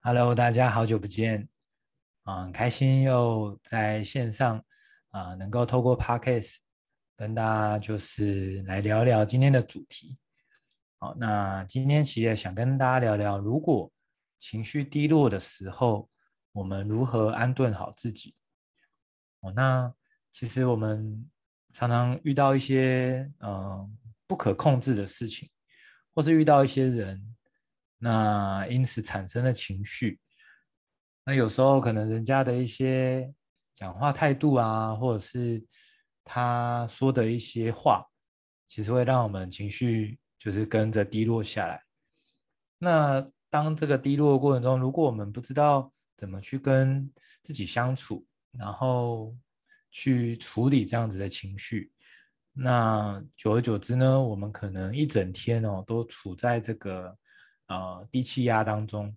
Hello，大家好久不见，啊，很开心又在线上啊，能够透过 Podcast 跟大家就是来聊聊今天的主题。好，那今天其实想跟大家聊聊，如果情绪低落的时候，我们如何安顿好自己？哦，那其实我们常常遇到一些嗯、不可控制的事情，或是遇到一些人，那因此产生了情绪。那有时候可能人家的一些讲话态度啊，或者是他说的一些话，其实会让我们情绪就是跟着低落下来。那当这个低落的过程中，如果我们不知道怎么去跟自己相处，然后去处理这样子的情绪，那久而久之呢，我们可能一整天哦都处在这个呃低气压当中，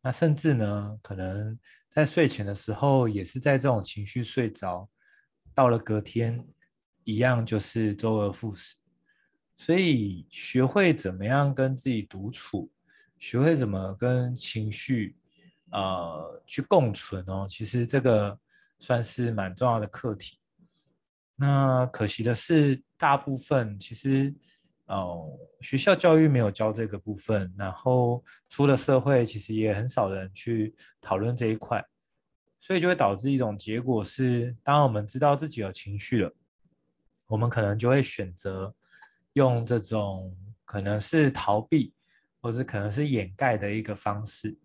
那甚至呢，可能在睡前的时候也是在这种情绪睡着，到了隔天一样就是周而复始。所以学会怎么样跟自己独处，学会怎么跟情绪。呃，去共存哦，其实这个算是蛮重要的课题。那可惜的是，大部分其实哦、学校教育没有教这个部分，然后出了社会，其实也很少人去讨论这一块，所以就会导致一种结果是，当我们知道自己有情绪了，我们可能就会选择用这种可能是逃避，或者可能是掩盖的一个方式。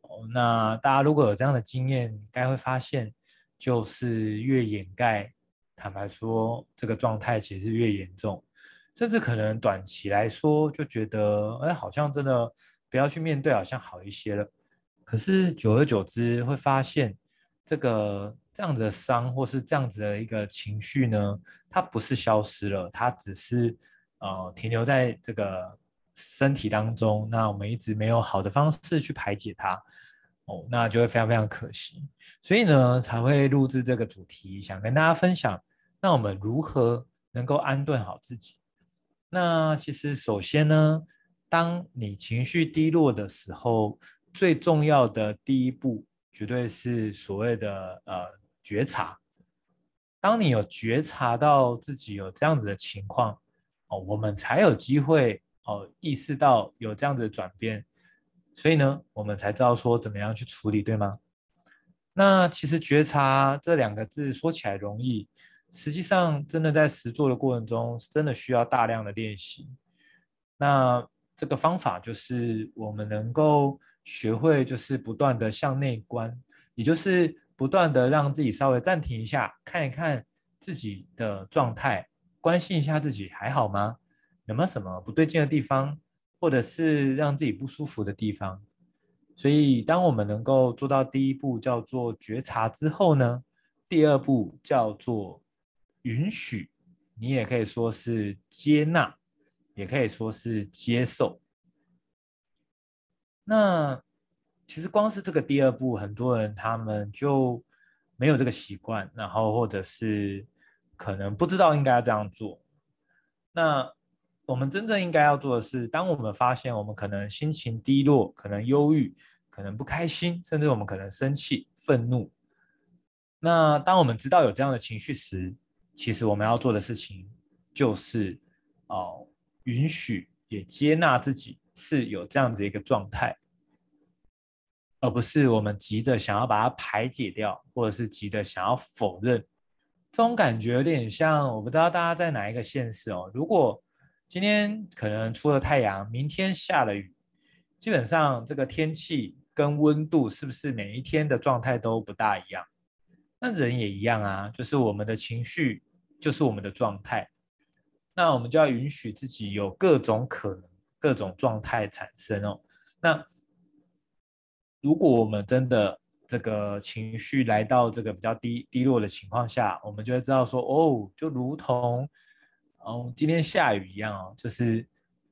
哦那大家如果有这样的经验，该会发现，就是越掩盖，坦白说，这个状态其实越严重，甚至可能短期来说就觉得，哎，好像真的不要去面对，好像好一些了。可是久而久之，会发现这个这样子的伤，或是这样子的一个情绪呢，它不是消失了，它只是呃停留在这个身体当中。那我们一直没有好的方式去排解它。哦，那就会非常非常可惜，所以呢才会录制这个主题，想跟大家分享，那我们如何能够安顿好自己？那其实首先呢，当你情绪低落的时候，最重要的第一步，绝对是所谓的呃觉察。当你有觉察到自己有这样子的情况，哦，我们才有机会哦意识到有这样子的转变。所以呢，我们才知道说怎么样去处理，对吗？那其实觉察这两个字说起来容易，实际上真的在实做的过程中，真的需要大量的练习。那这个方法就是我们能够学会，就是不断的向内观，也就是不断的让自己稍微暂停一下，看一看自己的状态，关心一下自己还好吗？有没有什么不对劲的地方？或者是让自己不舒服的地方，所以当我们能够做到第一步叫做觉察之后呢，第二步叫做允许，你也可以说是接纳，也可以说是接受。那其实光是这个第二步，很多人他们就没有这个习惯，然后或者是可能不知道应该要这样做。那我们真正应该要做的是，当我们发现我们可能心情低落、可能忧郁、可能不开心，甚至我们可能生气、愤怒。那当我们知道有这样的情绪时，其实我们要做的事情就是哦，允许也接纳自己是有这样子一个状态，而不是我们急着想要把它排解掉，或者是急着想要否认。这种感觉有点像，我不知道大家在哪一个县市哦，如果。今天可能出了太阳，明天下了雨，基本上这个天气跟温度是不是每一天的状态都不大一样？那人也一样啊，就是我们的情绪就是我们的状态，那我们就要允许自己有各种可能、各种状态产生哦。那如果我们真的这个情绪来到这个比较低低落的情况下，我们就会知道说，哦，就如同。哦，今天下雨一样哦，就是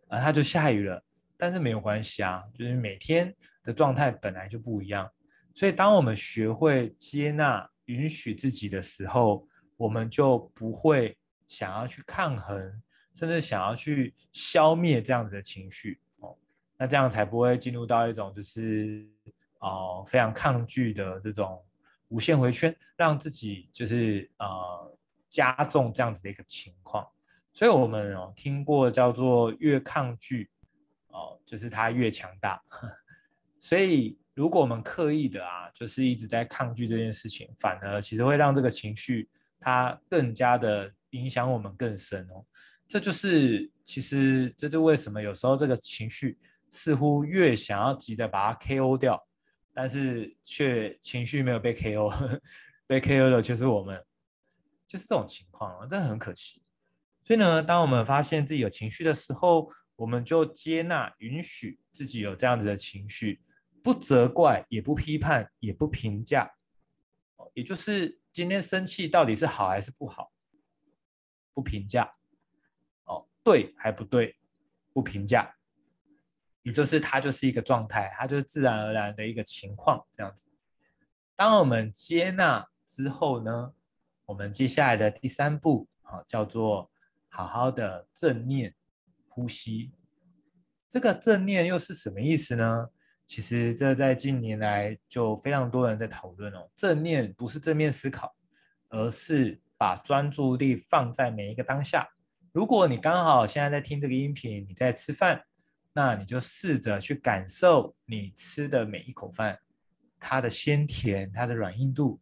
啊，它就下雨了，但是没有关系啊，就是每天的状态本来就不一样，所以当我们学会接纳、允许自己的时候，我们就不会想要去抗衡，甚至想要去消灭这样子的情绪哦。那这样才不会进入到一种就是哦、呃、非常抗拒的这种无限回圈，让自己就是呃加重这样子的一个情况。所以我们哦听过叫做越抗拒哦，就是它越强大。所以如果我们刻意的啊，就是一直在抗拒这件事情，反而其实会让这个情绪它更加的影响我们更深哦。这就是其实这就为什么有时候这个情绪似乎越想要急着把它 KO 掉，但是却情绪没有被 KO，被 KO 的就是我们，就是这种情况啊，真的很可惜。所以呢，当我们发现自己有情绪的时候，我们就接纳、允许自己有这样子的情绪，不责怪，也不批判，也不评价，也就是今天生气到底是好还是不好，不评价。哦对还不对，不评价，也就是它就是一个状态，它就是自然而然的一个情况，这样子。当我们接纳之后呢，我们接下来的第三步啊，叫做好好的正念呼吸。这个正念又是什么意思呢？其实这在近年来就非常多人在讨论哦。正念不是正面思考，而是把专注力放在每一个当下。如果你刚好现在在听这个音频，你在吃饭，那你就试着去感受你吃的每一口饭，它的鲜甜，它的软硬度。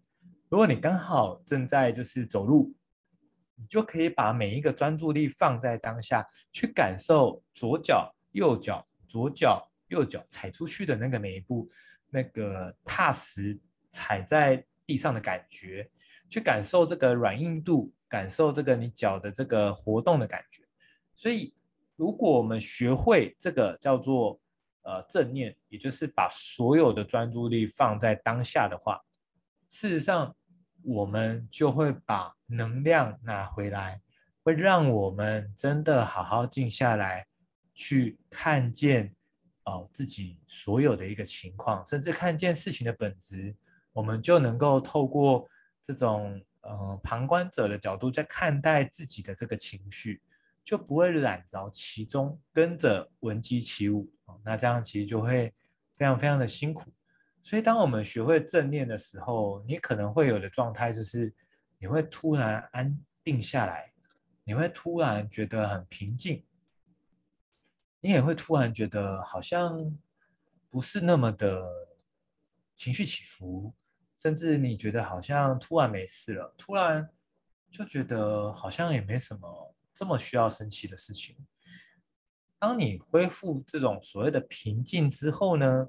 如果你刚好正在就是走路，你就可以把每一个专注力放在当下，去感受左脚、右脚、左脚、右脚踩出去的那个每一步，那个踏实踩在地上的感觉，去感受这个软硬度。感受这个你脚的这个活动的感觉，所以如果我们学会这个叫做呃正念，也就是把所有的专注力放在当下的话，事实上我们就会把能量拿回来，会让我们真的好好静下来，去看见哦自己所有的一个情况，甚至看见事情的本质，我们就能够透过这种。呃，旁观者的角度在看待自己的这个情绪，就不会染着其中，跟着闻鸡起舞。那这样其实就会非常非常的辛苦。所以，当我们学会正念的时候，你可能会有的状态就是，你会突然安定下来，你会突然觉得很平静，你也会突然觉得好像不是那么的情绪起伏。甚至你觉得好像突然没事了，突然就觉得好像也没什么这么需要生气的事情。当你恢复这种所谓的平静之后呢，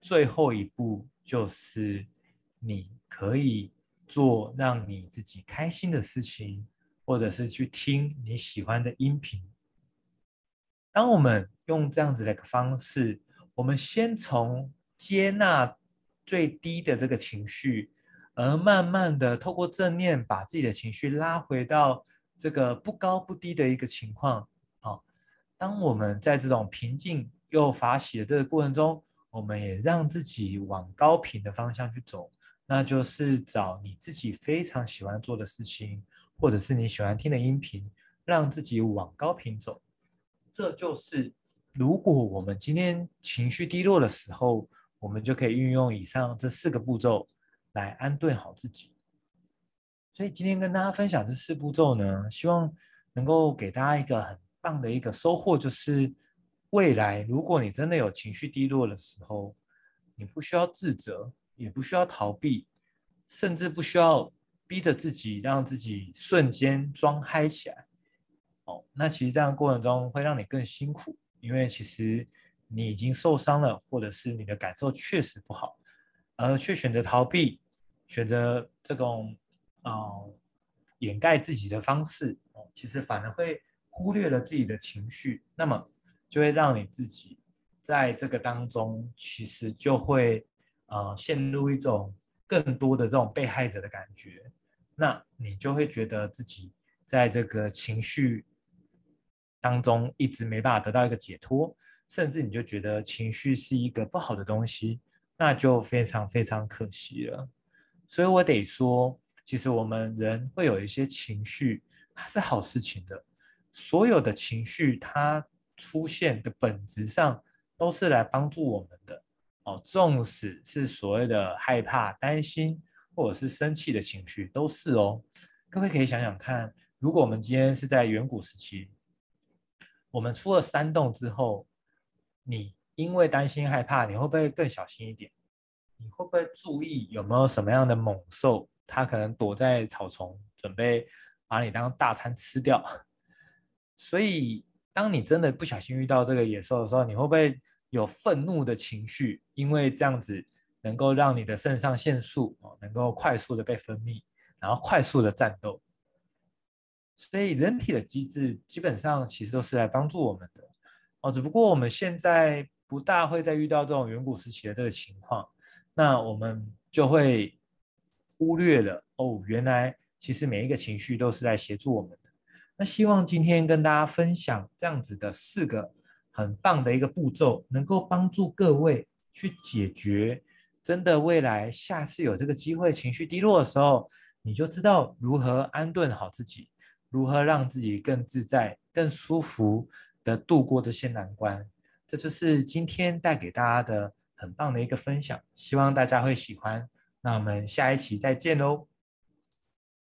最后一步就是你可以做让你自己开心的事情，或者是去听你喜欢的音频。当我们用这样子的一个方式，我们先从接纳。最低的这个情绪，而慢慢的透过正念，把自己的情绪拉回到这个不高不低的一个情况。好，当我们在这种平静又法喜的这个过程中，我们也让自己往高频的方向去走，那就是找你自己非常喜欢做的事情，或者是你喜欢听的音频，让自己往高频走。这就是如果我们今天情绪低落的时候。我们就可以运用以上这四个步骤来安顿好自己。所以今天跟大家分享这四步骤呢，希望能够给大家一个很棒的一个收获，就是未来如果你真的有情绪低落的时候，你不需要自责，也不需要逃避，甚至不需要逼着自己让自己瞬间装嗨起来。哦，那其实这样过程中会让你更辛苦，因为其实。你已经受伤了，或者是你的感受确实不好，而却选择逃避，选择这种啊、呃、掩盖自己的方式，哦，其实反而会忽略了自己的情绪，那么就会让你自己在这个当中，其实就会、呃、陷入一种更多的这种被害者的感觉，那你就会觉得自己在这个情绪当中一直没办法得到一个解脱。甚至你就觉得情绪是一个不好的东西，那就非常非常可惜了。所以我得说，其实我们人会有一些情绪，它是好事情的。所有的情绪，它出现的本质上都是来帮助我们的哦。纵使是所谓的害怕、担心或者是生气的情绪，都是哦。各位可以想想看，如果我们今天是在远古时期，我们出了山洞之后，你因为担心害怕，你会不会更小心一点？你会不会注意有没有什么样的猛兽，它可能躲在草丛，准备把你当大餐吃掉？所以，当你真的不小心遇到这个野兽的时候，你会不会有愤怒的情绪？因为这样子能够让你的肾上腺素哦，能够快速的被分泌，然后快速的战斗。所以，人体的机制基本上其实都是来帮助我们的哦。只不过我们现在不大会再遇到这种远古时期的这个情况，那我们就会忽略了哦。原来其实每一个情绪都是来协助我们的。那希望今天跟大家分享这样子的四个很棒的一个步骤，能够帮助各位去解决。真的未来下次有这个机会情绪低落的时候，你就知道如何安顿好自己。如何让自己更自在、更舒服的度过这些难关？这就是今天带给大家的很棒的一个分享，希望大家会喜欢。那我们下一期再见喽！